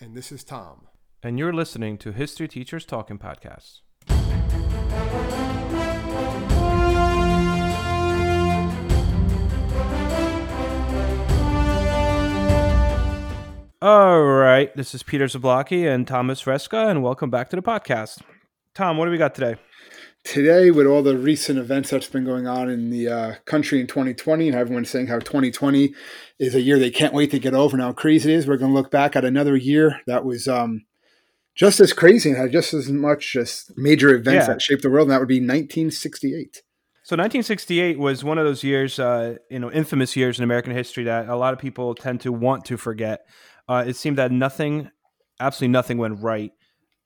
And this is Tom. and you're listening to History Teachers Talking Podcast. All right, this is Peter Zablocki and Thomas Reska, and welcome back to the podcast. Tom, what do we got today? Today, with all the recent events that's been going on in the uh, country in 2020, and everyone's saying how 2020 is a year they can't wait to get over and how crazy it is, we're going to look back at another year that was um, just as crazy and had just as much just major events Yeah. that shaped the world, and that would be 1968. So 1968 was one of those years, uh, you know, infamous years in American history that a lot of people tend to want to forget. Uh, it seemed that nothing, absolutely nothing, went right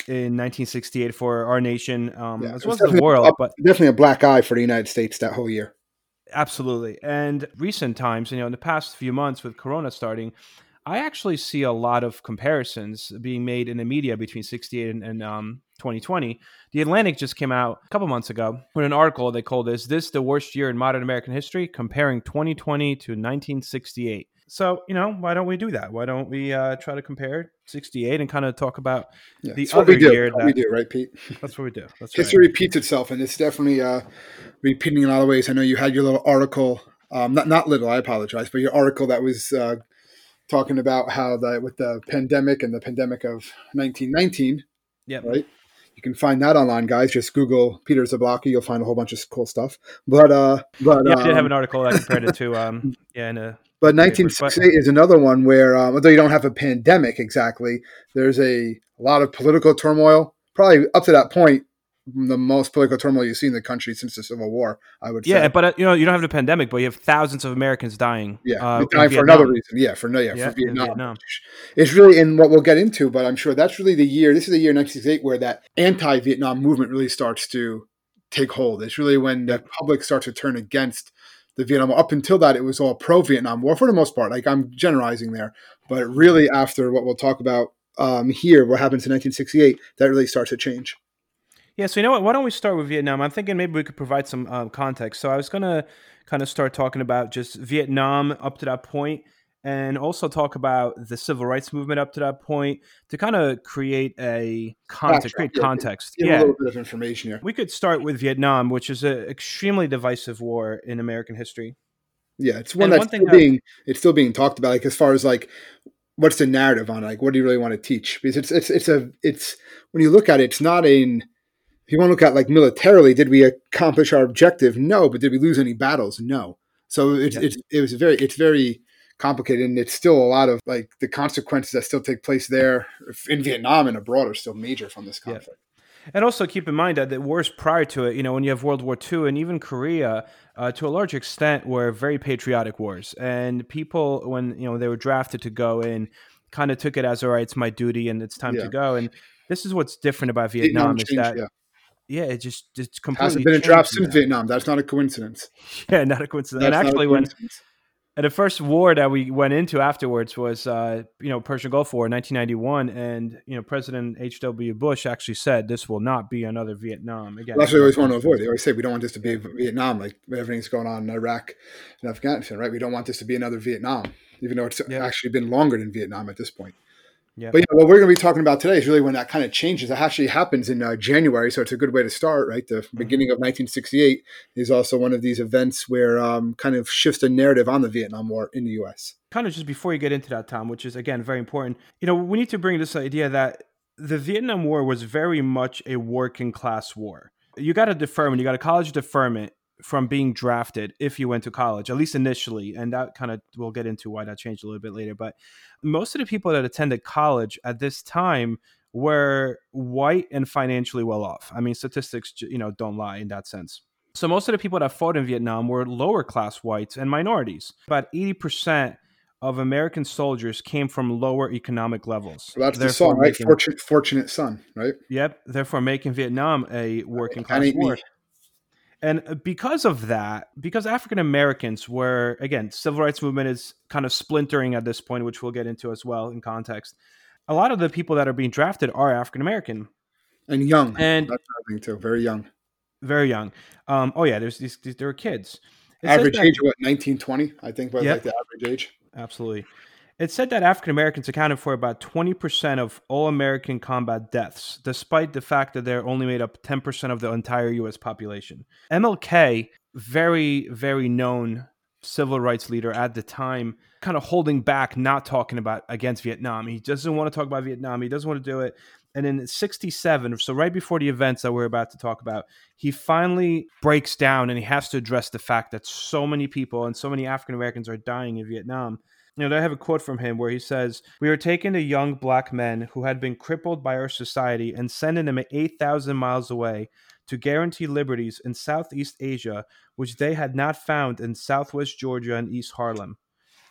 in 1968 for our nation, um, Yeah, as it well was as the definitely world. a- But definitely a black eye for the United States that whole year. Absolutely. And recent times, you know, in the past few months with Corona starting, I actually see a lot of comparisons being made in the media between 68 and, and um, 2020. The Atlantic just came out a couple months ago with an article they called Is This the Worst Year in Modern American History? Comparing 2020 to 1968. So, you know, why don't we do that? Why don't we uh, try to compare 68 and kind of talk about Yeah, the other year? what we do, right, Pete? that's what we do. That's right. repeats itself, and it's definitely uh, repeating in a lot of ways. I know you had your little article, um, not not little. I apologize, but your article that was uh, talking about how the with the pandemic and the pandemic of 1919, Yep. right? You can find that online, guys. Just Google Peter Zablocki. You'll find a whole bunch of cool stuff. But uh, but Yeah, I did have um, an article that compared it to, um, yeah, in a but 1968 is another one where, um, although you don't have a pandemic exactly, there's a, lot of political turmoil. Probably up to that point, the most political turmoil you've seen in the country since the Civil War. I would say. Yeah, say. but uh, you know, you don't have a pandemic, but you have thousands of Americans dying. yeah, uh, in for another reason. Yeah, for no, yeah, Yeah, for Vietnam. Vietnam. It's really in what we'll get into, but I'm sure that's really the year. This is the year 1968 where that anti-Vietnam movement really starts to take hold. It's really when the public starts to turn against the Vietnam War. Up until that, it was all pro-Vietnam War for the most part. Like I'm generalizing there, but really after what we'll talk about um, here, what happens in 1968, that really starts to change. Yeah, so you know what? Why don't we start with Vietnam? I'm thinking maybe we could provide some um, context. So I was gonna kind of start talking about just Vietnam up to that point, and also talk about the civil rights movement up to that point to kind of create a context, create yeah, context. Give a Yeah, little bit of information here. we could start with Vietnam, which is an extremely divisive war in American history. Yeah, it's one And that's one thing still being it's still being talked about. Like as far as like what's the narrative on it? Like what do you really want to teach? Because it's it's it's a it's when you look at it, it's not in if you want to look at like militarily, did we accomplish our objective? No, but did we lose any battles? No. So it's Yeah. it's it was very it's very complicated and it's still a lot of like the consequences that still take place there in Vietnam and abroad are still major from this Yeah. conflict. And also keep in mind that the wars prior to it, you know, when you have World War II and even Korea, uh, to a large extent, were very patriotic wars. And people, when you know they were drafted to go in, kind of took it as all right, it's my duty and it's time Yeah. to go. And this is what's different about Vietnam, is changed, that yeah. yeah, it just it's completely hasn't been a draft since. Vietnam. That's not a coincidence. Yeah, not a coincidence. That's and actually, when coincidence. And the first war that we went into afterwards was, uh, you know, Persian Gulf War, 1991, and you know, President H. W. Bush actually said this will not be another Vietnam again. That's what we always want to avoid. They always say we don't want this to be Vietnam, like everything's going on in Iraq and Afghanistan, right? We don't want this to be another Vietnam, even though it's Yeah. actually been longer than Vietnam at this point. Yeah. But yeah, what we're going to be talking about today is really when that kind of changes. It actually happens in uh, January, so it's a good way to start, right? The Mm-hmm. beginning of 1968 is also one of these events where um, kind of shifts the narrative on the Vietnam War in the U.S. kind of just before you get into that, Tom, which is again very important. You know, we need to bring this idea that the Vietnam War was very much a working class war. You got a deferment, you got a college deferment from being drafted if you went to college, at least initially. And that kind of, we'll get into why that changed a little bit later. But most of the people that attended college at this time were white and financially well off. I mean, statistics, you know, don't lie in that sense. So most of the people that fought in Vietnam were lower class whites and minorities. About 80% of American soldiers came from lower economic levels. Well, that's the song, right? making- Fortunate, fortunate son, right? Yep. Therefore, making Vietnam a working class war. And because of that, because African Americans were again, civil rights movement is kind of splintering at this point, which we'll get into as well in context. A lot of the people that are being drafted are African American, And young. and that's another thing too. Very young. very young. Um, oh yeah, there's these, these there are kids. It average age what, 19, 20, I think was Yep. like the average age. Absolutely. It said that African Americans accounted for about 20% of all American combat deaths, despite the fact that they're only made up 10% of the entire US population. MLK, very, very known civil rights leader at the time, kind of holding back, not talking about against Vietnam. He doesn't want to talk about Vietnam. He doesn't want to do it. And in 67, so right before the events that we're about to talk about, he finally breaks down and he has to address the fact that so many people and so many African Americans are dying in Vietnam. You know, I have a quote from him where he says, We are taking the young black men who had been crippled by our society and sending them 8,000 miles away to guarantee liberties in Southeast Asia, which they had not found in Southwest Georgia and East Harlem.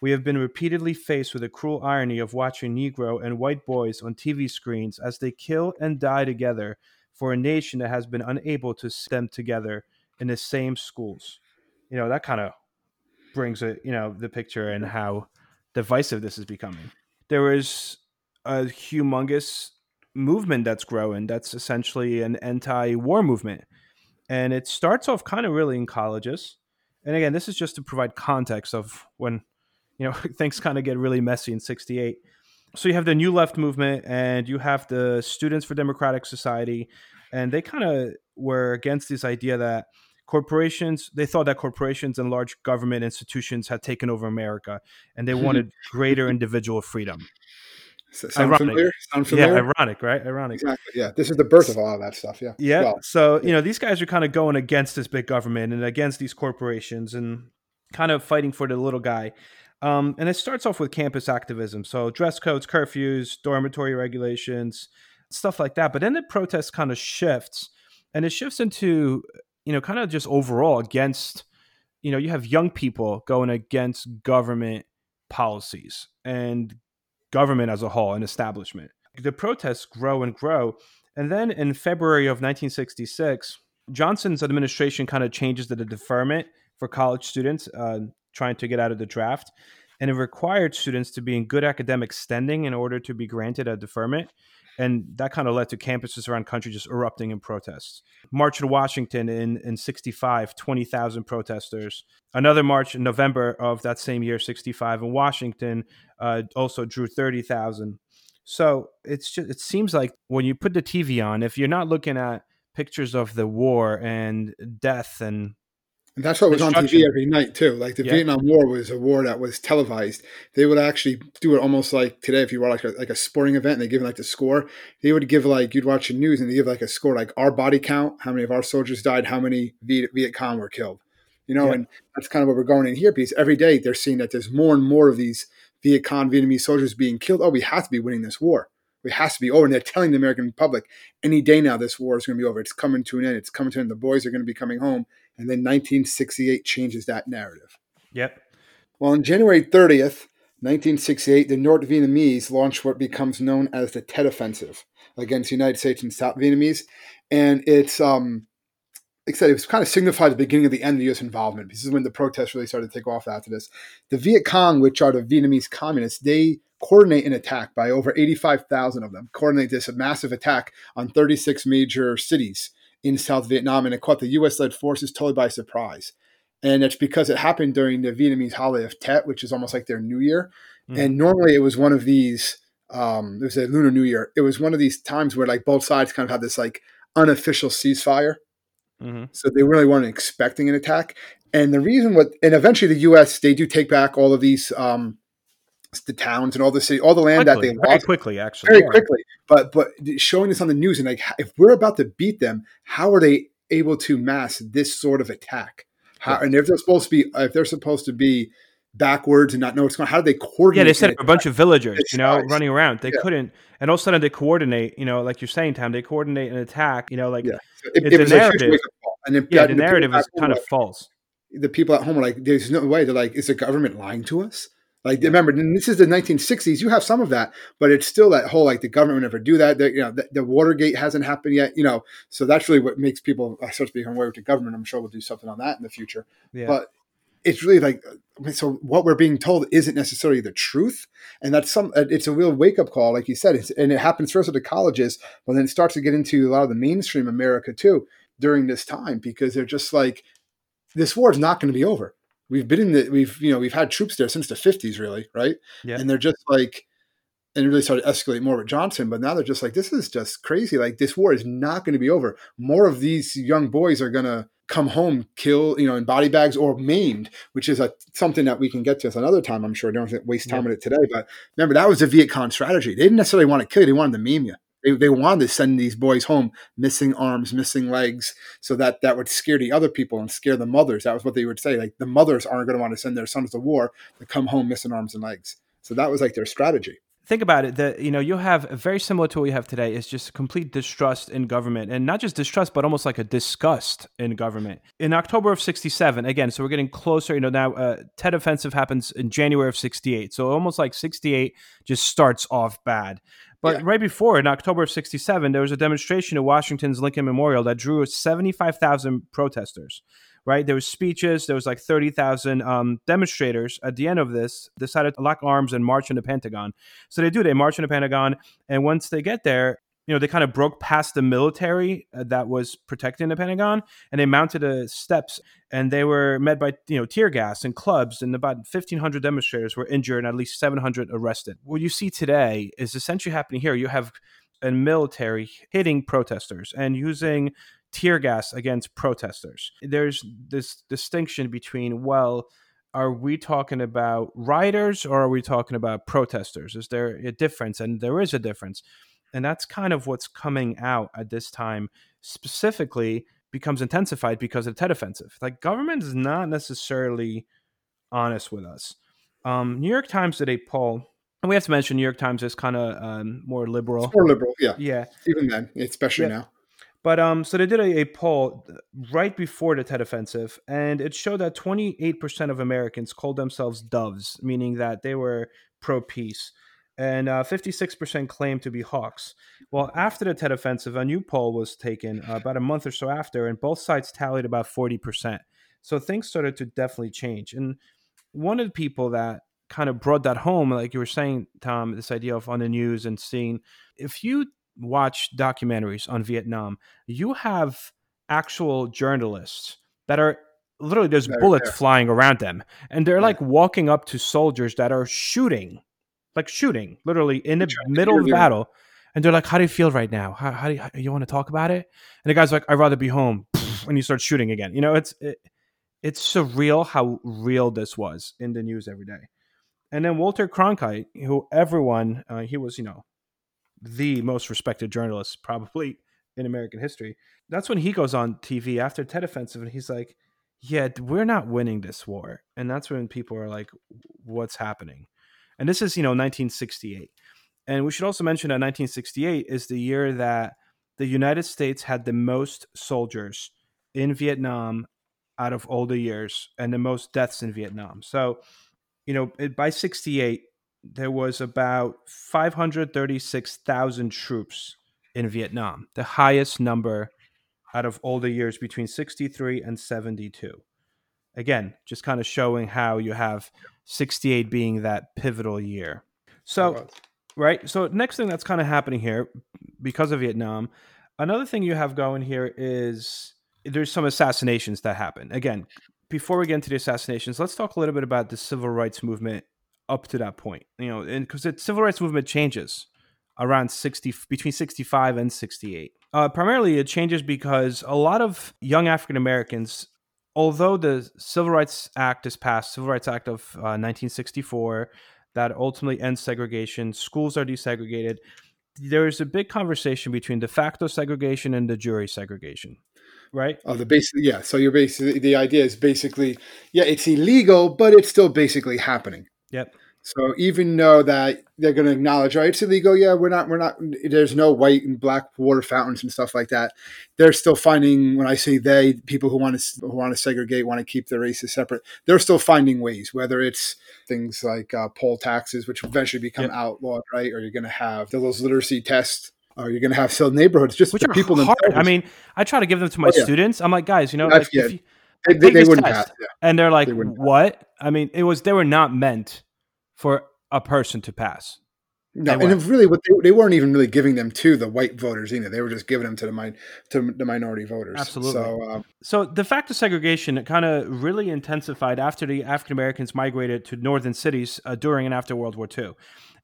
We have been repeatedly faced with the cruel irony of watching Negro and white boys on TV screens as they kill and die together for a nation that has been unable to sit them together in the same schools. You know, that kind of brings it, you know, the picture and how divisive this is becoming. There is a humongous movement that's growing that's essentially an anti-war movement. And it starts off kind of really in colleges. And again, this is just to provide context of when, you know, things kind of get really messy in 68. So you have the New Left movement and you have the Students for Democratic Society. And they kind of were against this idea that corporations, they thought that corporations and large government institutions had taken over America and they wanted greater individual freedom. Sound Ironic. familiar? Sound familiar? Yeah, ironic, right? Ironic. Exactly. Yeah. This is the birth of all of that stuff. Yeah. Yeah. Well, so, you know, these guys are kind of going against this big government and against these corporations and kind of fighting for the little guy. Um, and it starts off with campus activism. So, dress codes, curfews, dormitory regulations, stuff like that. But then the protest kind of shifts and it shifts into, you know, kind of just overall against, you know, you have young people going against government policies and government as a whole and establishment. The protests grow and grow. And then in February of 1966, Johnson's administration kind of changes the deferment for college students uh, trying to get out of the draft. And it required students to be in good academic standing in order to be granted a deferment. And that kind of led to campuses around country just erupting in protests. March in Washington in, in 65, 20,000 protesters. Another march in November of that same year, 65, in Washington uh, also drew 30,000. So it's just, it seems like when you put the TV on, if you're not looking at pictures of the war and death and And that's what was on TV every night too. Like the Yeah. Vietnam War was a war that was televised. They would actually do it almost like today. If you were like a, like a sporting event, and they give like the score. They would give like you'd watch the news and they give like a score, like our body count, how many of our soldiers died, how many Viet, Viet Cong were killed. You know, Yeah. and that's kind of what we're going in here because every day they're seeing that there's more and more of these Viet Cong Vietnamese soldiers being killed. Oh, we have to be winning this war. It has to be over. And they're telling the American public any day now this war is going to be over. It's coming to an end. It's coming to an end. The boys are going to be coming home. And then 1968 changes that narrative. yep, Well, on January 30th, 1968, the North Vietnamese launched what becomes known as the Tet Offensive against the United States and South Vietnamese. And it's, um, like I said, it was kind of signified the beginning of the end of the U.S. involvement. This is when the protests really started to take off after this. The Viet Cong, which are the Vietnamese communists, they coordinate an attack by over 85,000 of them, coordinate this massive attack on 36 major cities in South Vietnam, and it caught the U.S. led forces totally by surprise. And it's because it happened during the Vietnamese holiday of Tet, which is almost like their New Year. Mhm. And normally it was one of these, um, it was a Lunar New Year. It was one of these times where like both sides kind of had this like unofficial ceasefire. hmm So they really weren't expecting an attack. And the reason what, and eventually the U.S. they do take back all of these, um, the towns and all the city, all the land quickly, that they very lost quickly, actually. very yeah. quickly. But but showing this on the news and like if we're about to beat them, how are they able to mass this sort of attack? How, and if they're supposed to be if they're supposed to be backwards and not know what's going, on, how do they coordinate? Yeah, they set up a bunch of villagers, you know, running around. They Yeah. couldn't, and all of a sudden they coordinate. You know, like you're saying, Tom, they coordinate an attack. You know, like Yeah. yeah, It, It's it a narrative. And if, the and the people narrative is kind of false. the people at home are like, "There's no way." They're like, "Is the government lying to us?" Like remember, this is the 1960s. You have some of that, but it's still that whole like the government would never do that. The, you know, the, the, Watergate hasn't happened yet. You know, so that's really what makes people uh, start to become aware of the government. I'm sure we'll do something on that in the future. Yeah. But it's really like so what we're being told isn't necessarily the truth and that's some uh, it's a real wake-up call like you said and it happens first at the colleges but then it starts to get into a lot of the mainstream america too during this time because they're just like this war is not going to be over we've been in the we've you know we've had troops there since the 50s really right yeah. and they're just like and it really started to escalate more with Johnson. But now they're just like, this is just crazy. Like this war is not going to be over. More of these young boys are going to come home killed, you know, in body bags or maimed, which is a something that we can get to us another time. I'm sure. Don't waste time yeah. with it today. But remember, that was the Viet Cong strategy. They didn't necessarily want to kill you; they wanted to maim you. They, they wanted to send these boys home missing arms, missing legs, so that that would scare the other people and scare the mothers. That was what they would say. Like the mothers aren't going to want to send their sons to war to come home missing arms and legs. So that was like their strategy think about it that you know you'll have very similar to what you have today is just complete distrust in government. And not just distrust but almost like a disgust in government. In october of 67 again so we're getting closer you know now uh, tet offensive happens in january of 68 so almost like 68 just starts off bad. But yeah. right before in october of 67 there was a demonstration at washington's lincoln memorial that drew 75000 protesters right? There was speeches. There was like thirty thousand um, demonstrators at the end of this decided to lock arms and march in the Pentagon. So they do. They march in the Pentagon, and once they get there, you know, they kind of broke past the military uh, that was protecting the Pentagon, and they mounted the steps, and they were met by you know tear gas and clubs, and about fifteen hundred demonstrators were injured, and at least seven hundred arrested. What you see today is essentially happening here. You have a military hitting protesters and using tear gas against protesters. There's this distinction between, well, are we talking about rioters or are we talking about protesters? Is there a difference? And there is a difference. And that's kind of what's coming out at this time, specifically becomes intensified because of the Tet Offensive. Like, government is not necessarily honest with us. Um, New York Times did a poll and we have to mention New York Times is kind of um, more liberal. It's more liberal, yeah. Yeah. Even then, especially now. But um, so they did a, a, poll right before the Tet Offensive, and it showed that 28% of Americans called themselves doves, meaning that they were pro peace, and uh, 56% claimed to be hawks. Well, after the Tet Offensive, a new poll was taken uh, about a month or so after, and both sides tallied about 40%. So things started to definitely change. And one of the people that kind of brought that home, like you were saying, Tom, this idea of on the news and seeing if you watch documentaries on Vietnam, you have actual journalists that are literally there's bullets flying around them and they're yeah. like walking up to soldiers that are shooting like shooting literally in the middle of battle and they're like how do you feel right now? How, how do you, how, you want to talk about it? And the guy's like i'd rather be home and you start shooting again. You know it's it, it's surreal how real this was in the news every day. And then walter cronkite who everyone uh, he was you know the most respected journalist probably in American history. That's when he goes on TV after Tet Offensive and he's like, "Yeah, we're not winning this war." And that's when people are like, "What's happening?" And this is, you know, 1968. And we should also mention that 1968 is the year that the United States had the most soldiers in Vietnam out of all the years and the most deaths in Vietnam. So, you know, by 68, there was about 536,000 troops in Vietnam, the highest number out of all the years between 63 and 72. Again, just kind of showing how you have 68 being that pivotal year. So, right. So, next thing that's kind of happening here because of Vietnam, another thing you have going here is there's some assassinations that happen. Again, before we get into the assassinations, let's talk a little bit about the civil rights movement up to that point. You know, and because the civil rights movement changes around 60 between 65 and 68. Uh, primarily, it changes because a lot of young African Americans, although the Civil Rights Act is passed, Civil Rights Act of uh, 1964, that ultimately ends segregation, schools are desegregated. There is a big conversation between de facto segregation and de jure segregation right? Oh, the basic, yeah. So you're basically the idea is basically, yeah, it's illegal, but it's still basically happening. Yep. So even though that they're going to acknowledge, right, it's illegal. Yeah, we're not, we're not. There's no white and black water fountains and stuff like that. They're still finding. When I say they, people who want to who want to segregate, want to keep their races separate. They're still finding ways. Whether it's things like uh, poll taxes, which eventually become yep. outlawed, right, or you're going to have those literacy tests or you're going to have still neighborhoods just which are people hard. I mean, I try to give them to my oh, yeah. students. I'm like, guys, you know, like, yeah. you, they, they, they wouldn't pass, yeah. and they're like, what? I mean, it was they were not meant for a person to pass. No, and really, what they, they, weren't even really giving them to the white voters either. They were just giving them to the mi- to the minority voters. Absolutely. So, um, so de facto segregation kind of really intensified after the African Americans migrated to northern cities uh, during and after World War II,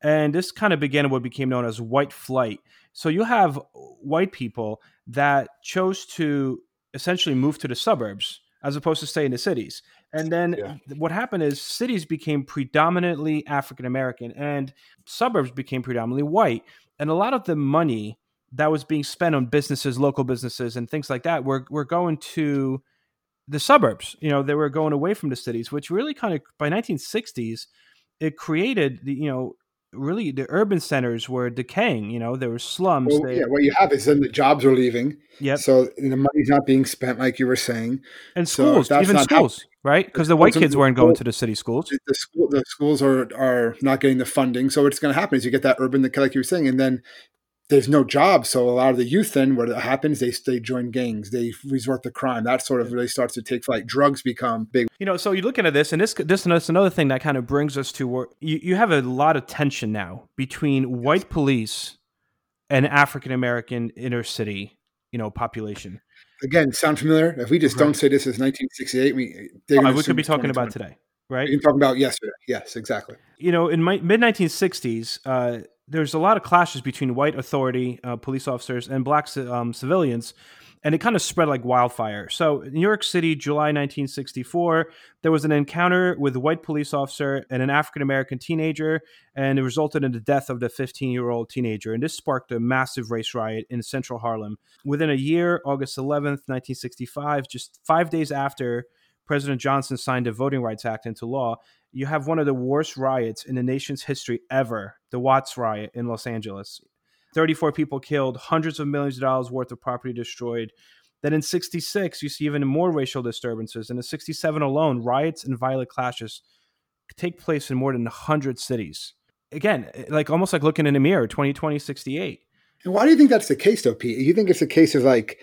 and this kind of began what became known as white flight. So you have white people that chose to essentially move to the suburbs as opposed to stay in the cities. And then yeah. what happened is cities became predominantly African American and suburbs became predominantly white. And a lot of the money that was being spent on businesses, local businesses, and things like that were, were going to the suburbs. You know, they were going away from the cities, which really kind of by 1960s, it created the, you know, really the urban centers were decaying. You know, there were slums. Well, they, yeah, what you have is then the jobs are leaving. Yeah. So the money's not being spent, like you were saying. And schools, so even schools, right? Because the white kids weren't going to the city schools. The, school, the schools are are not getting the funding. So what's going to happen is you get that urban, like you were saying, and then there's no jobs. So a lot of the youth then, what happens, they they join gangs, they resort to crime. That sort of really starts to take flight. Drugs become big. You know, so you look at this, and this this is another thing that kind of brings us to where you, you have a lot of tension now between white police and African American inner city, you know, population. Again, sound familiar? If we just right. don't say this is 1968, we oh, we could be talking about today, right? You can talk about yesterday. Yes, exactly. You know, in mid 1960s. Uh, there's a lot of clashes between white authority uh, police officers and black um, civilians and it kind of spread like wildfire. So, New York City, July 1964, there was an encounter with a white police officer and an African American teenager, and it resulted in the death of the 15 year old teenager. And this sparked a massive race riot in central Harlem. Within a year, August 11th, 1965, just five days after President Johnson signed the Voting Rights Act into law, you have one of the worst riots in the nation's history ever the Watts riot in Los Angeles. 34 people killed, hundreds of millions of dollars worth of property destroyed. Then in 66, you see even more racial disturbances. And in 67 alone, riots and violent clashes take place in more than 100 cities. Again, eh, like almost like looking in a mirror, 2020, 68. And why do you think that's the case, though, Pete? You think it's a case of like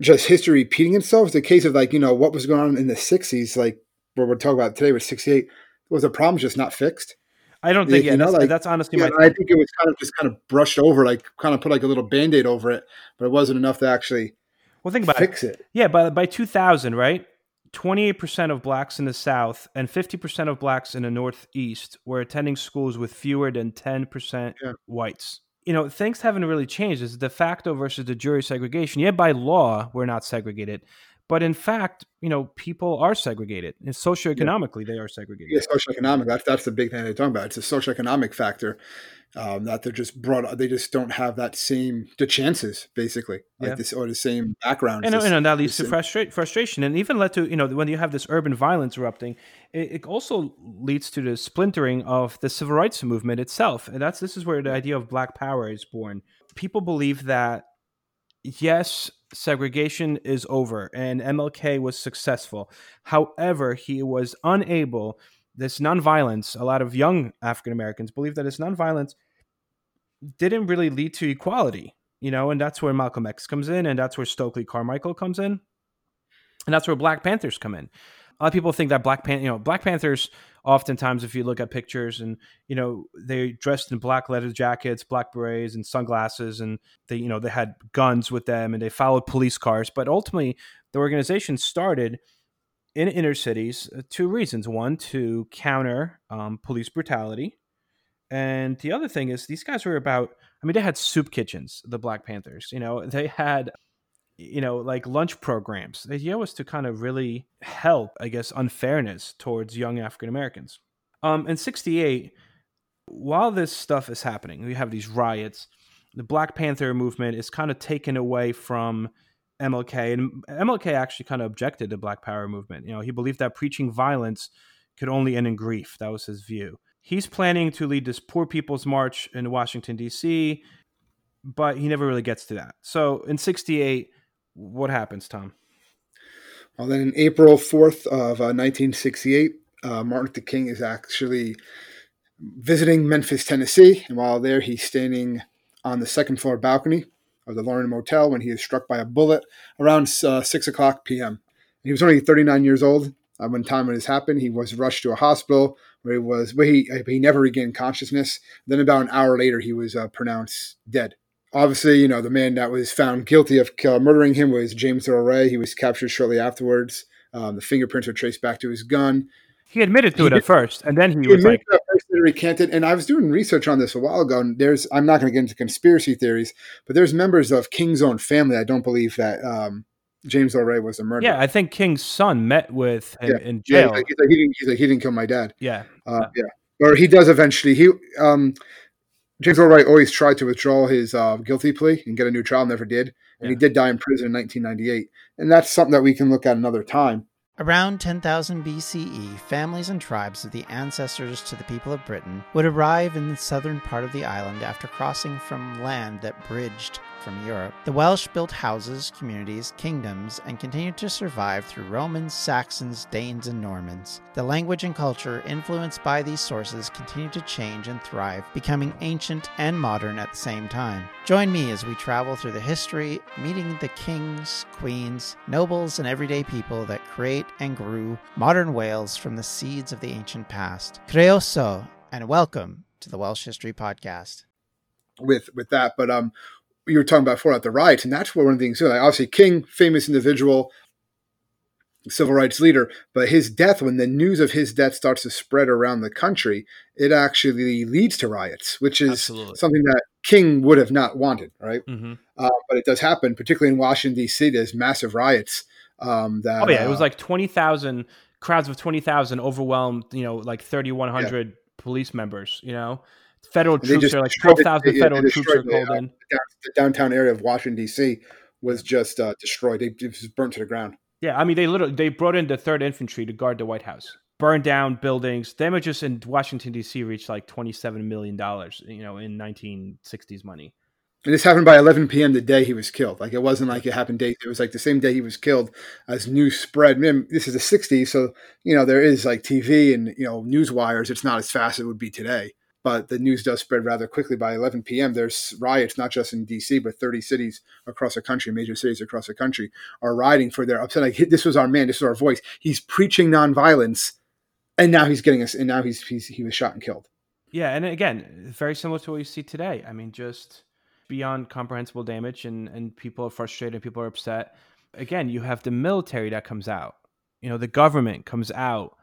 just history repeating itself? It's a case of like, you know, what was going on in the 60s, like what we're talking about today with 68, was the problem just not fixed? I don't think, yeah, you know, that's, like, that's honestly yeah, my. I think it was kind of just kind of brushed over, like kind of put like a little band aid over it, but it wasn't enough to actually well, think about fix it. it. Yeah, by, by 2000, right? 28% of blacks in the South and 50% of blacks in the Northeast were attending schools with fewer than 10% yeah. whites you know, things haven't really changed. It's de facto versus de jure segregation. Yeah, by law, we're not segregated. But in fact, you know, people are segregated. And socioeconomically, yeah. they are segregated. Yeah, socioeconomic. That's that's the big thing they're talking about. It's a socioeconomic factor um, that they're just brought. They just don't have that same the chances, basically, like yeah. this or the same background. And, and that leads to frustra- frustration, and even led to you know when you have this urban violence erupting, it, it, also leads to the splintering of the civil rights movement itself. And that's this is where the idea of Black Power is born. People believe that yes, segregation is over and MLK was successful. However, he was unable, this nonviolence, a lot of young African Americans believe that this nonviolence didn't really lead to equality, you know, and that's where Malcolm X comes in, and that's where Stokely Carmichael comes in, and that's where Black Panthers come in. A lot of people think that Black Pan, you know, Black Panthers oftentimes if you look at pictures and you know they dressed in black leather jackets black berets and sunglasses and they you know they had guns with them and they followed police cars. But ultimately the organization started in inner cities uh, two reasons. One to counter um, police brutality. And the other thing is these guys were about i mean they had soup kitchens the black panthers you know they had you know, like lunch programs. The idea was to kind of really help, I guess, unfairness towards young African Americans. Um, in 68, while this stuff is happening, we have these riots, the Black Panther movement is kind of taken away from MLK. And MLK actually kind of objected to Black Power movement. You know, he believed that preaching violence could only end in grief. That was his view. he's planning to lead this Poor People's March in Washington D.C., but he never really gets to that. So in '68, what happens, Tom? Well, then April 4th of uh, 1968, uh, Martin Luther King is actually visiting Memphis, Tennessee. And while there, he's standing on the second floor balcony of the Lorraine Motel when he is struck by a bullet around uh, 6 o'clock p.m. He was only 39 years old uh, when time when this happened. He was rushed to a hospital where he was where he, he never regained consciousness. Then about an hour later, he was uh, pronounced dead obviously, you know, the man that was found guilty of uh, murdering him was James Earl Ray. He was captured shortly afterwards. Um, the fingerprints were traced back to his gun. He admitted to he it did, at first, and then he, he was like, first recanted. And I was doing research on this a while ago, and there's I'm not going to get into conspiracy theories, but there's members of King's own family. I don't believe that um, James Earl Ray was a murderer. Yeah, I think King's son met with him yeah. in jail. Yeah, he's like, he's like, he, didn't, he's like, he didn't kill my dad. Yeah, uh, yeah. yeah. Or he does eventually. He um, James Earl Ray always tried to withdraw his uh, guilty plea and get a new trial, never did. And yeah. he did die in prison in 1998. And that's something that we can look at another time. Around 10,000 BCE, families and tribes of the ancestors to the people of Britain would arrive in the southern part of the island after crossing from land that bridged from Europe. The Welsh built houses, communities, kingdoms, and continued to survive through Romans, Saxons, Danes, and Normans. The language and culture influenced by these sources continued to change and thrive, becoming ancient and modern at the same time. Join me as we travel through the history, meeting the kings, queens, nobles, and everyday people that create and grew modern Wales from the seeds of the ancient past. Croeso, and welcome to the Welsh History Podcast. With with that, but um, you were talking about before at the riots, and that's what one of the things. Like obviously, King, famous individual, civil rights leader, but his death, when the news of his death starts to spread around the country, it actually leads to riots, which is Absolutely. something that King would have not wanted, right? Mm-hmm. Uh, but it does happen, particularly in Washington D.C. There's massive riots. Um, that, oh yeah, uh, it was uh, like twenty thousand crowds of twenty thousand overwhelmed. You know, like thirty one hundred yeah. police members. You know, Federal troops are like twelve thousand federal troops are called in. The downtown area of Washington D.C. was just uh, destroyed. They just burnt to the ground. Yeah, I mean they literally they brought in the Third Infantry to guard the White House, burned down buildings. Damages in Washington D.C. reached like twenty seven million dollars. You know, in nineteen sixties money. And this happened by 11 p.m. the day he was killed. Like it wasn't like it happened days. It was like the same day he was killed as news spread. I mean, this is the 60s, so you know there is like TV and you know news wires. It's not as fast as it would be today but the news does spread rather quickly. By 11 p.m., there's riots not just in D.C. but 30 cities across the country, major cities across the country, are rioting for their upset. Like this was our man, this was our voice. He's preaching nonviolence, and now he's getting us. And now he's, he's he was shot and killed. Yeah, and again, very similar to what you see today. I mean, just beyond comprehensible damage, and and people are frustrated, people are upset. Again, you have the military that comes out. You know, the government comes out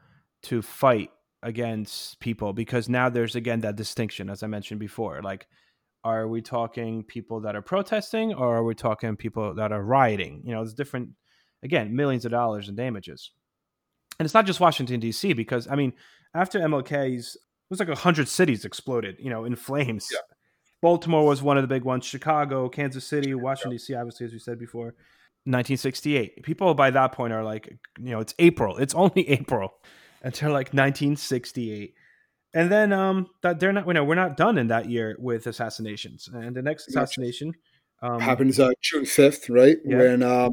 to fight against people because now there's again that distinction as i mentioned before like are we talking people that are protesting or are we talking people that are rioting you know it's different again millions of dollars in damages and it's not just washington d.c because i mean after mlk's it was like a 100 cities exploded you know in flames yeah. Baltimore was one of the big ones. Chicago kansas city washington d.c obviously as we said before 1968 people by that point are like you know it's april. It's only april. Until like 1968 and then um that they're not you know we're not done in that year with assassinations. And the next assassination um, happens uh, june 5th right? Yeah. when uh,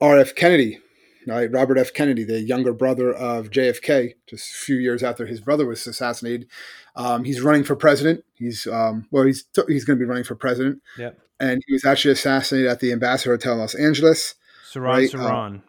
rf kennedy right robert f kennedy the younger brother of jfk just a few years after his brother was assassinated um, he's running for president he's um, well he's t- he's going to be running for president yeah and he was actually assassinated at the ambassador hotel in los angeles Sirhan right? Sirhan.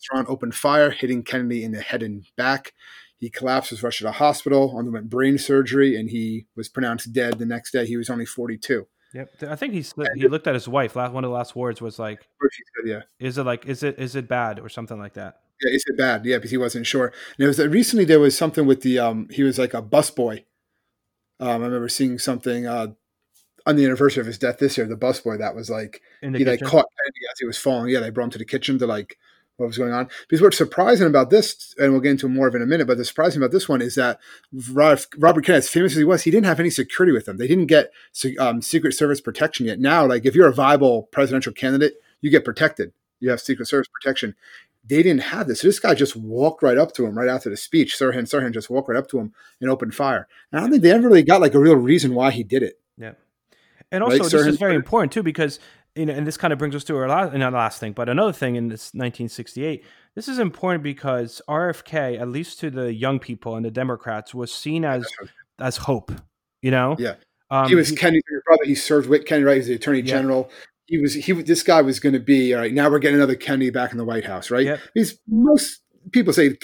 Sirhan opened fire, hitting Kennedy in the head and back. He collapsed, was rushed to the hospital, underwent brain surgery, and he was pronounced dead the next day. He was only 42. Yep, I think he he looked at his wife. Last one of the last words was like, said, "Yeah, is it like is it is it bad or something like that?" Yeah, is it bad? Yeah, because he wasn't sure. And it was uh, recently there was something with the um he was like a busboy. Um, I remember seeing something uh on the anniversary of his death this year. The busboy that was like he kitchen? like caught Kennedy as he was falling. Yeah, they brought him to the kitchen to like what was going on. Because what's surprising about this, and we'll get into more of it in a minute, but the surprising about this one is that Robert Kennedy, as famous as he was, he didn't have any security with him. They didn't get um, Secret Service protection yet. Now, like if you're a viable presidential candidate, you get protected. You have Secret Service protection. they didn't have this. So this guy just walked right up to him right after the speech. Sirhan Sirhan just walked right up to him and opened fire. And I don't think they ever really got like a real reason why he did it. Yeah. And also, Right, this Sirhan is very important too, because you know, and this kind of brings us to our last, not last thing, but another thing in this 1968. This is important because RFK, at least to the young people and the Democrats, was seen as as hope. You know, Yeah. um, he was Kenny's your brother. He served with Kenny, right? He was the attorney Yeah. general. He was he. This guy was going to be all right. Now we're getting another Kennedy back in the White House, right? Yep. He's most people say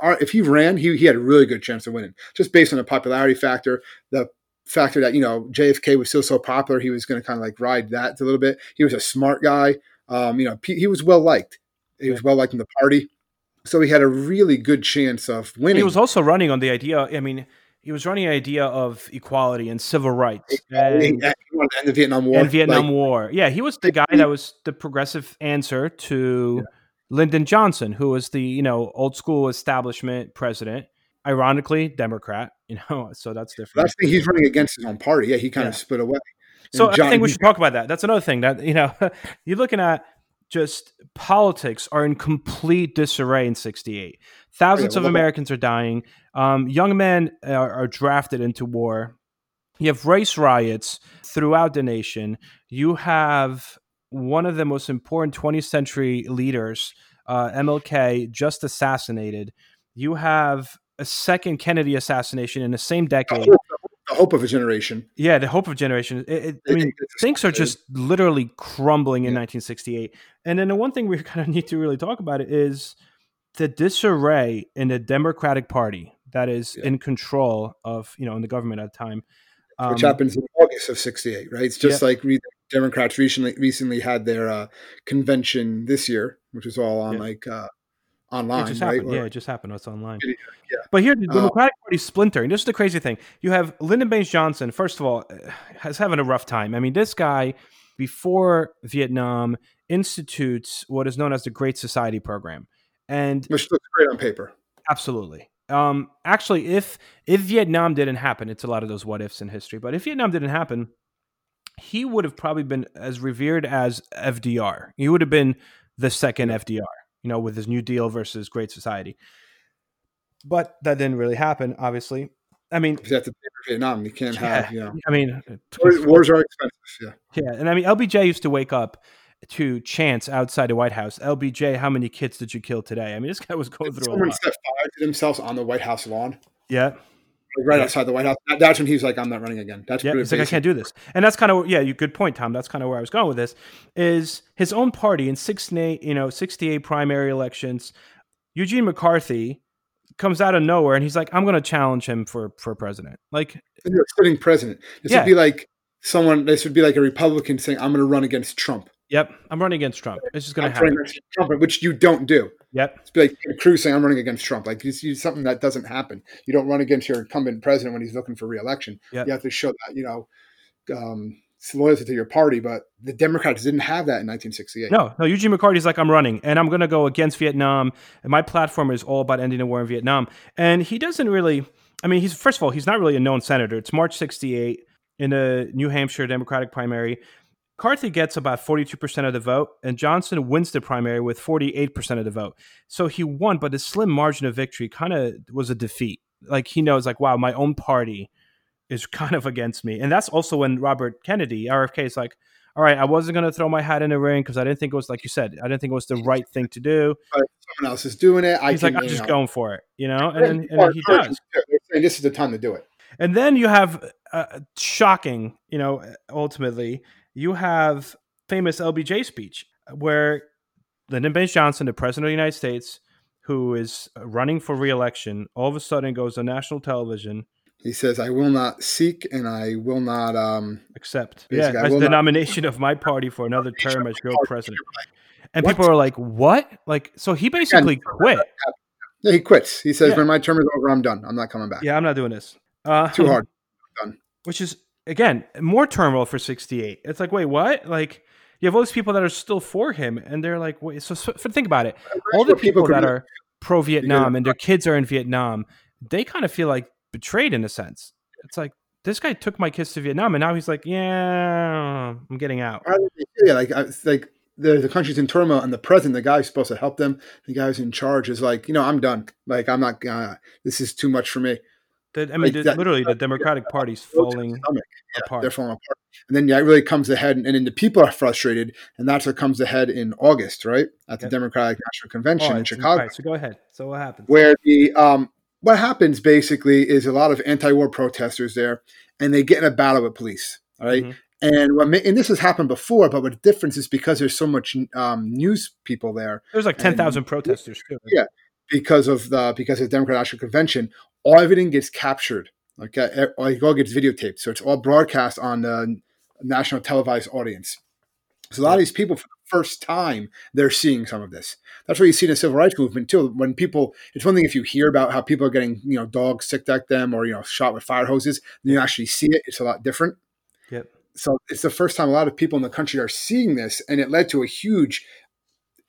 our- if he ran, he he had a really good chance of winning, just based on the popularity factor, the factor that you know JFK was still so popular. He was going to kind of like ride that a little bit. He was a smart guy. Um, you know, he was well liked. He was well liked in the party, so he had a really good chance of winning. he was also running on the idea. I mean, he was running the idea of equality and civil rights and, he end the Vietnam War and Vietnam like, War. Yeah, he was the guy that was the progressive answer to Lyndon Johnson, who was the you know old school establishment president. Ironically, Democrat. You know, so that's different. That's thing. He's running against his own party. Yeah, he kind Yeah. of split away. So And I think we should talk about that. That's another thing that you know you're looking at. Just politics are in complete disarray in '68. Thousands well, of Americans are dying. Um, young men are, are drafted into war. You have race riots throughout the nation. You have one of the most important 20th century leaders, uh, MLK, just assassinated. You have a second Kennedy assassination in the same the decade. hope, the hope of a generation. Yeah, the hope of a generation. It, it, I mean, things are just literally crumbling in Yeah. 1968. And then the one thing we kind of need to really talk about it is the disarray in the Democratic Party that is Yeah. in control of, you know, in the government at the time. which Um, happens in August of '68, right? It's just like re- Democrats recently recently had their uh, convention this year, which was all on Yeah. like uh, It online, just right? happened. Or- yeah, it just happened. It's online. Yeah. But here, the Uh, Democratic Party splintering. This is the crazy thing. You have Lyndon Baines Johnson. First of all, uh, has having a rough time. I mean, this guy before Vietnam institutes what is known as the Great Society program, and which looks great on paper. Absolutely. Um, actually, if if Vietnam didn't happen, it's a lot of those what ifs in history. But if Vietnam didn't happen, he would have probably been as revered as FDR. He would have been the second FDR, you know, with his New Deal versus Great Society. But that didn't really happen, obviously. I mean, you have to pay for Vietnam, you can't yeah, have you know I mean, wars, wars are expensive. Yeah, yeah, and I mean, LBJ used to wake up to chants outside the White House. LBJ, how many kids did you kill today? I mean, this guy was going through a someone lot. set fire to themselves on the White House lawn, Yeah, right Yeah. outside the White House. That's when he's like, "I'm not running again." That's Yeah, he's like, I can't do this. And that's kind of, yeah, you good point, Tom. That's kind of where I was going with this. Is his own party in 68, you know, 68 primary elections, Eugene McCarthy comes out of nowhere and he's like, I'm going to challenge him for for president. Like, And you're sitting president. This Yeah. would be like someone. This would be like a Republican saying, "I'm going to run against Trump." Yep, I'm running against Trump. It's just going to happen. Trump, which you don't do. Yep. It's like Cruz saying, "I'm running against Trump." Like it's, it's something that doesn't happen. You don't run against your incumbent president when he's looking for reelection. Yep. You have to show that you know um, loyalty to your party. But the Democrats didn't have that in 1968. No, no, Eugene McCarthy's like, I'm running and I'm going to go against Vietnam. And my platform is all about ending the war in Vietnam. And he doesn't really, I mean, he's, first of all, he's not really a known senator. It's March 68 in the New Hampshire Democratic primary. McCarthy gets about 42% of the vote, and Johnson wins the primary with 48% of the vote. So he won, but a slim margin of victory kind of was a defeat. Like he knows, like, wow, my own party is kind of against me. And that's also when Robert Kennedy, RFK, is like, all right, I wasn't going to throw my hat in the ring because I didn't think it was, like you said, I didn't think it was the right thing to do. Someone else is doing it. I He's like, I'm just know. going for it, you know? And, then, and then he does. They're saying this is the time to do it. And then you have uh, shocking, you know, ultimately, you have famous LBJ speech where Lyndon Baines Johnson, the president of the United States, who is running for reelection, all of a sudden goes on national television, He says, "I will not seek, and I will not." Um, accept yeah, as the not- nomination of my party for another term as your president. And What? people are like, "What?" Like, so he basically quit. yeah, he quits. He says, Yeah. "When my term is over, I'm done. I'm not coming back. Yeah, I'm not doing this. Uh, Too hard." Which is again more turmoil for 68. It's like, wait, what? Like, you have all these people that are still for him, and they're like, wait. So, so think about it. All the people people that are pro Vietnam and their kids are in Vietnam, they kind of feel like betrayed in a sense. It's like this guy took my kids to Vietnam, and now he's like, yeah, I'm getting out. How did they- Yeah, like it's like the the country's in turmoil, and the president, the guy who's supposed to help them, the guy who's in charge, is like, you know, I'm done. Like, I'm not. Uh, this is too much for me. The, I mean, Like that- literally, the Democratic Party's falling Stomach. Yeah, apart. They're falling apart. And then yeah, it really comes ahead, and, and then the people are frustrated, and that's what comes ahead in August, right, at the Yep. Democratic National Convention in Chicago, Right, so go ahead. So what happens? where the um, what happens basically is a lot of anti-war protesters there, and they get in a battle with police. All right? Mhm. And what and this has happened before, but what the difference is because there's so much um, news people there, There's like ten thousand protesters too. Yeah. because of the because of the Democratic National Convention, all everything gets captured. Okay, E- it all gets videotaped, so it's all broadcast on the national televised audience. So a lot of these people, for the first time, they're seeing some of this. That's what you see in the civil rights movement too. When people, it's one thing if you hear about how people are getting, you know, dogs sicked at them or you know shot with fire hoses. Then you actually see it. It's a lot different. Yep. So it's the first time a lot of people in the country are seeing this, and it led to a huge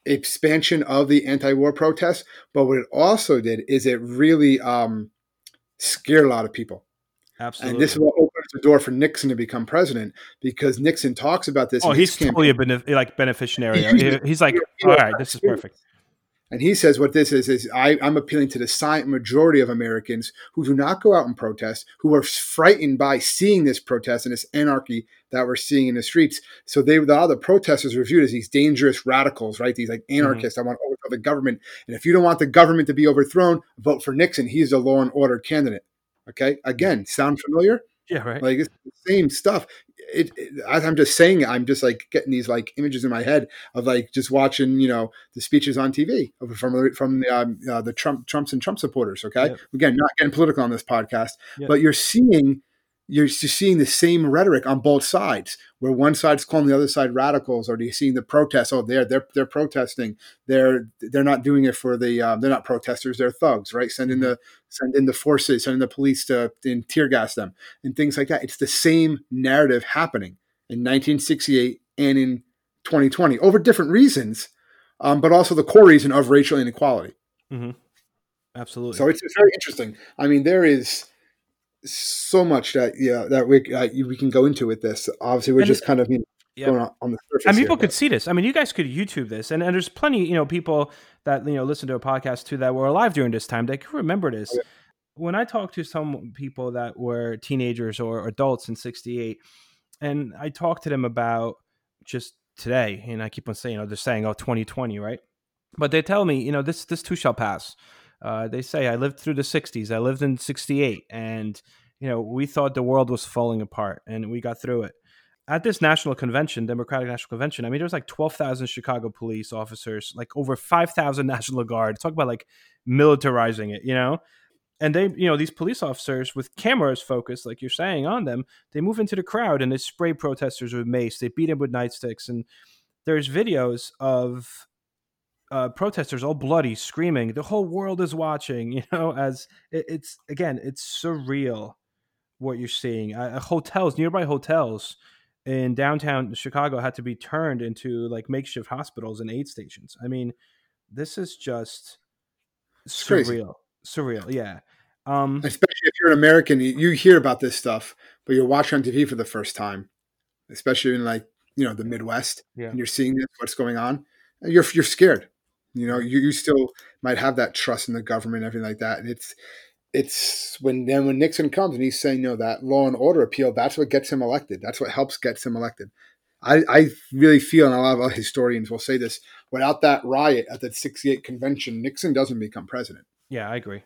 expansion of the anti-war protests. But what it also did is it really um, scared a lot of people. Absolutely. And this is what opens the door for Nixon to become president because Nixon talks about this. oh, he's campaign. totally a benef- like beneficiary. He- He's like, all right, this is perfect. And he says what this is is I, I'm appealing to the silent majority of Americans who do not go out and protest, who are frightened by seeing this protest and this anarchy that we're seeing in the streets. So they a lot the protesters are viewed as these dangerous radicals, right? These like mm-hmm. anarchists I want to overthrow the government. And if you don't want the government to be overthrown, vote for Nixon. He's a law and order candidate. Okay. Again, sound familiar? Yeah, right. Like it's the same stuff. It, it, as I'm just saying, I'm just like getting these like images in my head of like just watching, you know, the speeches on TV from from the um, uh, the Trump Trumps and Trump supporters. Okay, Yep. again, not getting political on this podcast, Yep. but you're seeing you're just seeing the same rhetoric on both sides, where one side's calling the other side radicals, or you're seeing the protests. Oh, they're they're they're protesting. They're they're not doing it for the um, they're not protesters. They're thugs, right? Send in the send in the forces, send in the police to and tear gas them and things like that. It's the same narrative happening in 1968 and in 2020 over different reasons, um, but also the core reason of racial inequality. hmm Absolutely. So it's, it's very interesting. I mean, there is so much that yeah that we uh, we can go into with this. Obviously, we're And just kind of you know, Yeah. going on, on the surface. and here, people but- could see this. I mean, you guys could YouTube this, and, and there's plenty, you know, people that you know listen to a podcast too that were alive during this time. They could remember this. Okay. When I talked to some people that were teenagers or adults in '68, and I talked to them about just today, and I keep on saying, you know, they're saying, "Oh, 2020, right?" But they tell me, you know, this this too shall pass. Uh, they say I lived through the '60s. I lived in '68, and you know, we thought the world was falling apart, and we got through it at this national convention, Democratic National Convention, I mean, there was like 12,000 Chicago police officers, like over 5,000 National Guard. Talk about like militarizing it, you know? And they, you know, these police officers with cameras focused, like you're saying, on them, they move into the crowd and they spray protesters with mace. They beat them with nightsticks. And there's videos of uh, protesters all bloody, screaming. The whole world is watching, you know, as it, it's, again, it's surreal what you're seeing. Uh, hotels, nearby hotels, in downtown Chicago had to be turned into like makeshift hospitals and aid stations. I mean, this is just crazy. surreal. Surreal, yeah. Um, especially if you're an American, you- you hear about this stuff, but you're watching on TV for the first time, especially in like you know the Midwest, Yeah. and you're seeing this, what's going on. You're you're scared. You know, you, you still might have that trust in the government, and everything like that. And it's it's when then when Nixon comes and he's saying no, that law and order appeal, that's what gets him elected. That's what helps gets him elected. I, I really feel, and a lot of other historians will say this: without that riot at the '68 convention, Nixon doesn't become president. yeah, I agree.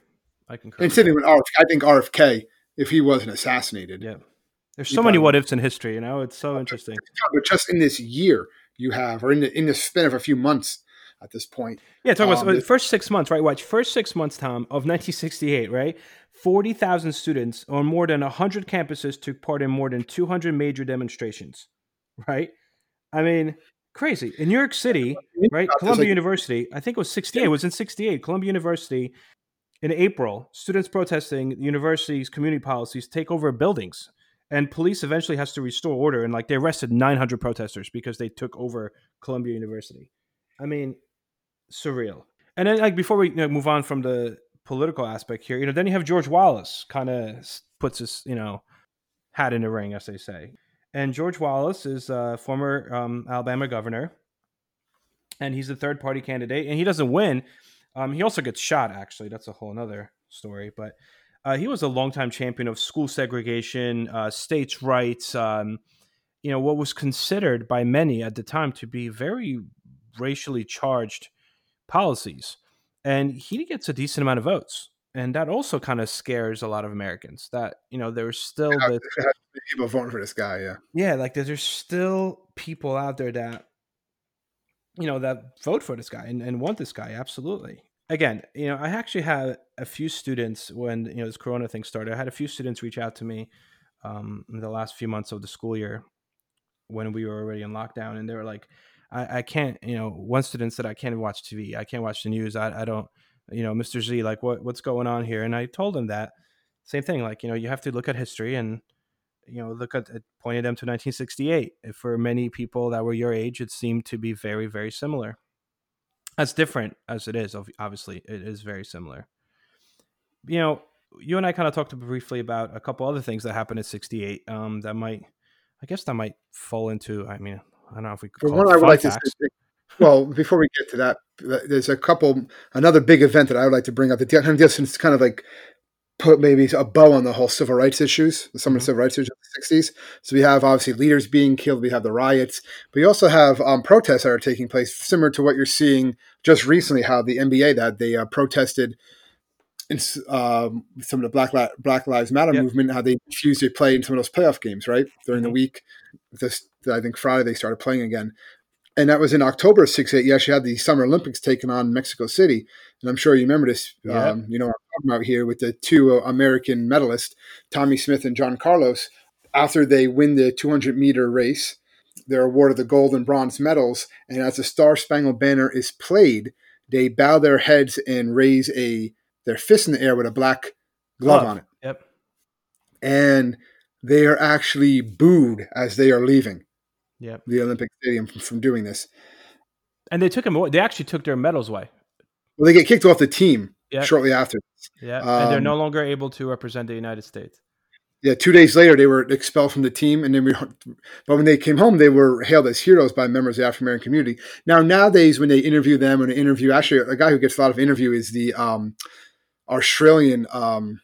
I concur. And with same that. thing with RFK. I think RFK, if he wasn't assassinated, Yeah. There's so many what ifs in history, you know. It's so interesting. but just in this year, you have, or in the in the span of a few months at this point, Yeah, talk about Um, the first six months, right? Watch first six months, Tom, of 1968, right? Forty thousand students on more than hundred campuses took part in more than 200 major demonstrations, right? I mean, crazy. In New York City, right? Columbia like- University, I think it was 68. It was in 68. Columbia University, in April, students protesting the university's community policies take over buildings, and police eventually has to restore order. And like they arrested 900 protesters because they took over Columbia University. I mean, surreal. And then, like before we you know, move on from the political aspect here, you know, then you have George Wallace kind of puts his you know hat in the ring, as they say. And George Wallace is a former um, Alabama governor, and he's a third party candidate, and he doesn't win. Um, he also gets shot. Actually, that's a whole other story. But uh, he was a longtime champion of school segregation, uh, states' rights. Um, you know what was considered by many at the time to be very racially charged policies, and he gets a decent amount of votes. And that also kind of scares a lot of Americans. That you know there's still Yeah, the people voting for this guy. Yeah, yeah, like there's there's still people out there that you know that vote for this guy and, and want this guy absolutely. Again, you know, I actually had a few students when you know this Corona thing started. I had a few students reach out to me um, in the last few months of the school year when we were already in lockdown, and they were like, "I, I can't." You know, one student said, "I can't watch TV. I can't watch the news. I, I don't." You know, Mr. Z, like, what what's going on here? And I told him that same thing. Like, you know, you have to look at history and you know, look at it pointed them to 1968. For many people that were your age, it seemed to be very, very similar. As different as it is, obviously, it is very similar. You know, you and I kind of talked briefly about a couple other things that happened at 68 um, that might, I guess, that might fall into. I mean, I don't know if we could call one, I would like to say, well, before we get to that, there's a couple, another big event that I would like to bring up that kind of just kind of like put maybe a bow on the whole civil rights issues, some of the Mhm. civil rights issues of the 60s. So we have obviously leaders being killed, we have the riots, but you also have um, protests that are taking place, similar to what you're seeing just recently, how the NBA that they uh, protested in um, some of the Black Li- Black Lives Matter Yep. movement, how they refused to play in some of those playoff games, right during the Mhm. week. This I think Friday they started playing again, and that was in October of '68. You actually had the Summer Olympics taken on Mexico City, and I'm sure you remember this. Yep. Um, you know I'm talking about here with the two uh, American medalists, Tommie Smith and John Carlos. After they win the 200 meter race, they're awarded the gold and bronze medals, and as the Star Spangled Banner is played, they bow their heads and raise a their fist in the air with a black glove, on it, Yep. and they are actually booed as they are leaving Yep. the Olympic Stadium from, from doing this. And they took him away. They actually took their medals away. Well, they get kicked off the team Yeah. shortly after. Yeah. and they're Um, no longer able to represent the United States. Yeah, two days later they were expelled from the team, and then we. But when they came home, they were hailed as heroes by members of the African American community. Now nowadays, when they interview them, and they interview actually a guy who gets a lot of interview is the um, Australian um,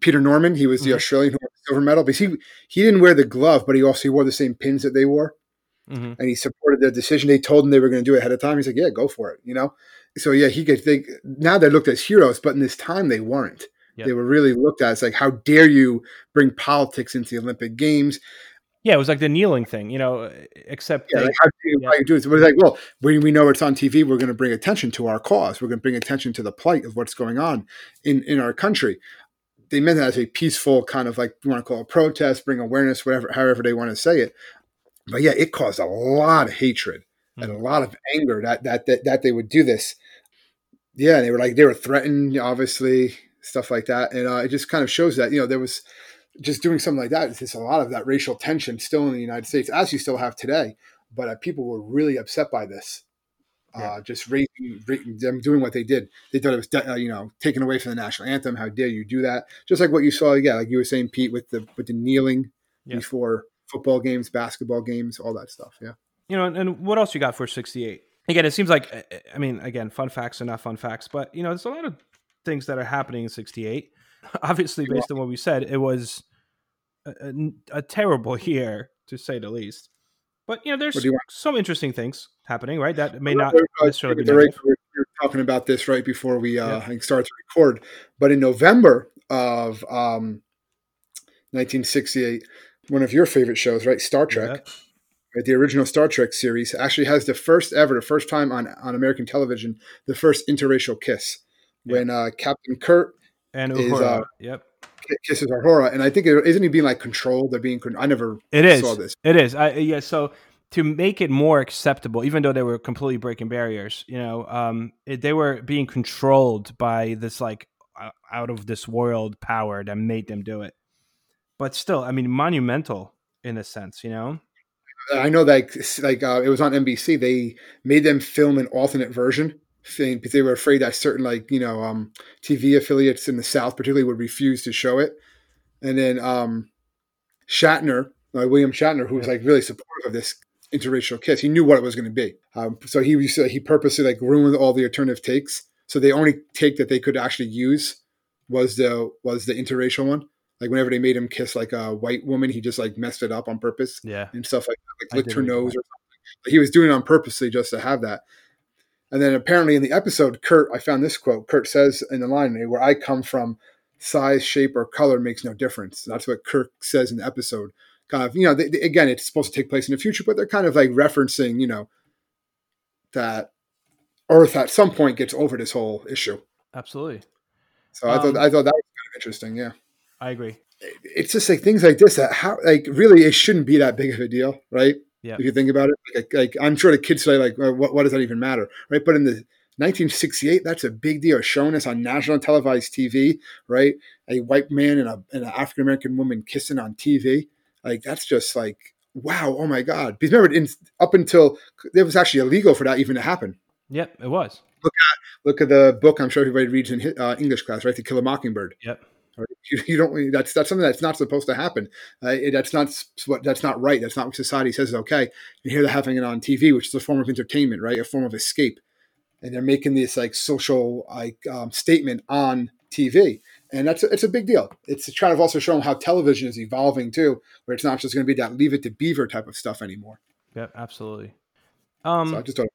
Peter Norman. He was the Mhm. Australian who won the silver medal, because he he didn't wear the glove, but he also wore the same pins that they wore. hmm and he supported their decision. They told him they were going to do it ahead of time. He's like, "Yeah, go for it," you know. So yeah, he could think now they're looked as heroes, but in this time they weren't. Yep. They were really looked at as like, "How dare you bring politics into the Olympic Games?" Yeah, it was like the kneeling thing, you know, except Yeah, they, like, how do you, yeah. you do this? But it's like, well, when we know it's on TV, we're going to bring attention to our cause. We're going to bring attention to the plight of what's going on in in our country. They meant that as a peaceful kind of like you want to call it a protest, bring awareness, whatever, however they want to say it. But yeah, it caused a lot of hatred and a lot of anger that that that, that they would do this. Yeah, they were like they were threatened, obviously, stuff like that, and uh, it just kind of shows that you know there was just doing something like that. It's just a lot of that racial tension still in the United States, as you still have today. But uh, people were really upset by this. Yeah. Uh, just raising, raising them doing what they did. They thought it was, uh, you know, taken away from the national anthem. How dare you do that? Just like what you saw, yeah, like you were saying, Pete, with the with the kneeling Yeah. before football games, basketball games, all that stuff. Yeah. you know, and what else you got for 68? Again, it seems like, uh, I mean, again, fun facts are not fun facts, but, you know, there's a lot of things that are happening in 68. Obviously, based on what we said, it was a, a, a terrible year, to say the least. But, you know, there's you some interesting things happening, right? That may not uh, necessarily be negative. we we were talking about this right before we uh, Yeah. Started to record, but in November of um, 1968, one of your favorite shows, right, Star Trek, Yeah. right, the original Star Trek series, actually has the first ever, the first time on on American television, the first interracial kiss when uh, Captain Kirk And is, Uhura. uh, yep. Ki- kisses Uhura, and I think it, isn't he being like controlled? They're being. I never It is. saw this. It is. I, yeah. So to make it more acceptable, even though they were completely breaking barriers, you know, um, it, they were being controlled by this like uh, out of this world power that made them do it. But still, I mean, monumental in a sense, you know. I know that like uh, it was on NBC. They made them film an alternate version thing because they were afraid that certain like you know um, TV affiliates in the South, particularly, would refuse to show it. And then um, Shatner, like William Shatner, who was like really supportive of this interracial kiss. He knew what it was going to be. Um, so he he purposely like ruined all the alternative takes. So the only take that they could actually use was the was the interracial one. Like whenever they made him kiss like a white woman, he just like messed it up on purpose. Yeah, and stuff like that, like licked her nose or something. He was doing it on purposely just to have that. And then apparently in the episode, Kirk, I found this quote. Kirk says in the line, "Where I come from, size, shape, or color makes no difference." That's what Kirk says in the episode. Kind of, you know, they, they, again, it's supposed to take place in the future, but they're kind of like referencing, you know, that Earth at some point gets over this whole issue. Absolutely. So um, I thought I thought that was kind of interesting. Yeah, I agree. It's just like things like this that how like really it shouldn't be that big of a deal, right? Yeah. If you think about it, like, like I'm sure the kids say like, what, what does that even matter, right? But in the 1968, that's a big deal. Showing us on national televised TV, right? A white man and, a, and an African American woman kissing on TV, like that's just like wow, oh my god. Because remember, in, up until it was actually illegal for that even to happen. Yep, it was. Look at look at the book. I'm sure everybody reads in uh, English class, right? To Kill a Mockingbird. Yep. You, you, don't. That's that's something that's not supposed to happen. Uh, that's not what. That's not right. That's not what society says is okay. And here they're having it on TV, which is a form of entertainment, right? A form of escape. And they're making this like social like um, statement on TV, and that's a, it's a big deal. It's trying to also show them how television is evolving too, where it's not just going to be that Leave It to Beaver type of stuff anymore. Yep, absolutely. Um, so I just don't.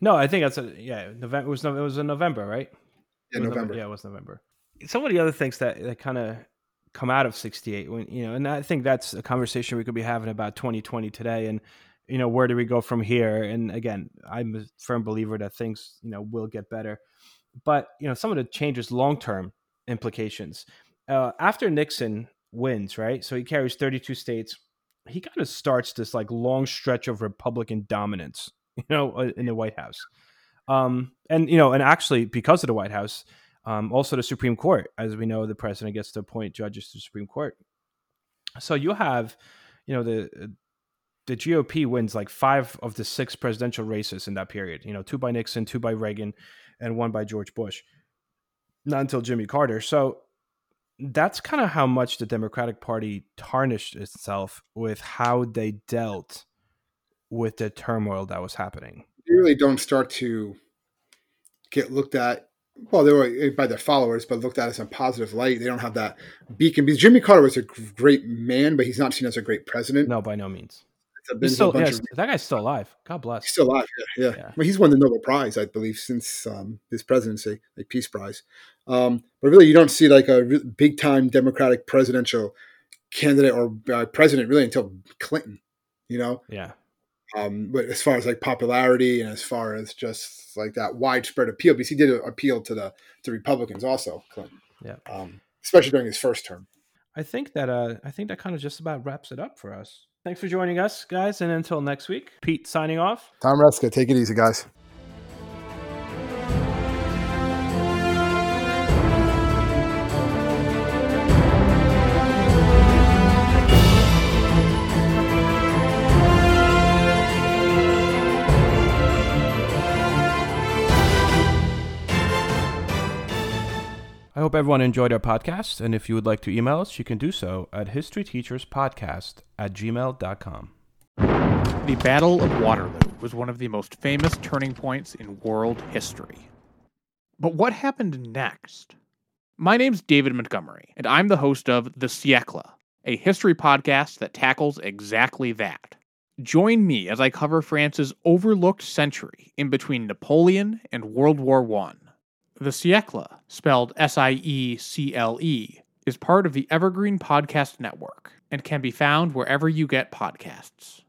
No, I think that's a yeah. November it was it was in November, right? Yeah, November. November. Yeah, it was November some of the other things that, that kind of come out of 68 when you know and i think that's a conversation we could be having about 2020 today and you know where do we go from here? And again i'm a firm believer that things you know will get better. But you know some of the changes long term implications. Uh, after nixon wins right so he carries 32 states he kind of starts this like long stretch of republican dominance you know in the white house. Um and you know and actually because of the white house um, also, the Supreme Court, as we know, the president gets to appoint judges to the Supreme Court. So you have, you know, the the GOP wins like five of the six presidential races in that period. You know, two by Nixon, two by Reagan, and one by George Bush. Not until Jimmy Carter. So that's kind of how much the Democratic Party tarnished itself with how they dealt with the turmoil that was happening. You really don't start to get looked at well, they were eh, by their followers, but looked at as a positive light. They don't have that beacon because Jimmy Carter was a great man, but he's not seen as a great president. No, by no means. Still, yeah, of, that guy's still alive. God bless. He's still alive. Yeah, yeah. yeah. Well, he's won the Nobel Prize, I believe, since um, his presidency, like Peace Prize. Um, but really, you don't see like a big time Democratic presidential candidate or uh, president really until Clinton. You know. Yeah. Um, but as far as like popularity and as far as just like that widespread appeal, because he did appeal to the to Republicans also, Clinton. Yeah. Um, especially during his first term. I think that uh, I think that kind of just about wraps it up for us. Thanks for joining us, guys, and until next week, Pete signing off. Tom Reska, take it easy, guys. I hope everyone enjoyed our podcast, and if you would like to email us, you can do so at historyteacherspodcast at gmail.com. The Battle of Waterloo was one of the most famous turning points in world history. But what happened next? My name's David Montgomery, and I'm the host of The Siècle, a history podcast that tackles exactly that. Join me as I cover France's overlooked century in between Napoleon and World War I. The Siècle, spelled S I E C L E, is part of the Evergreen Podcast Network and can be found wherever you get podcasts.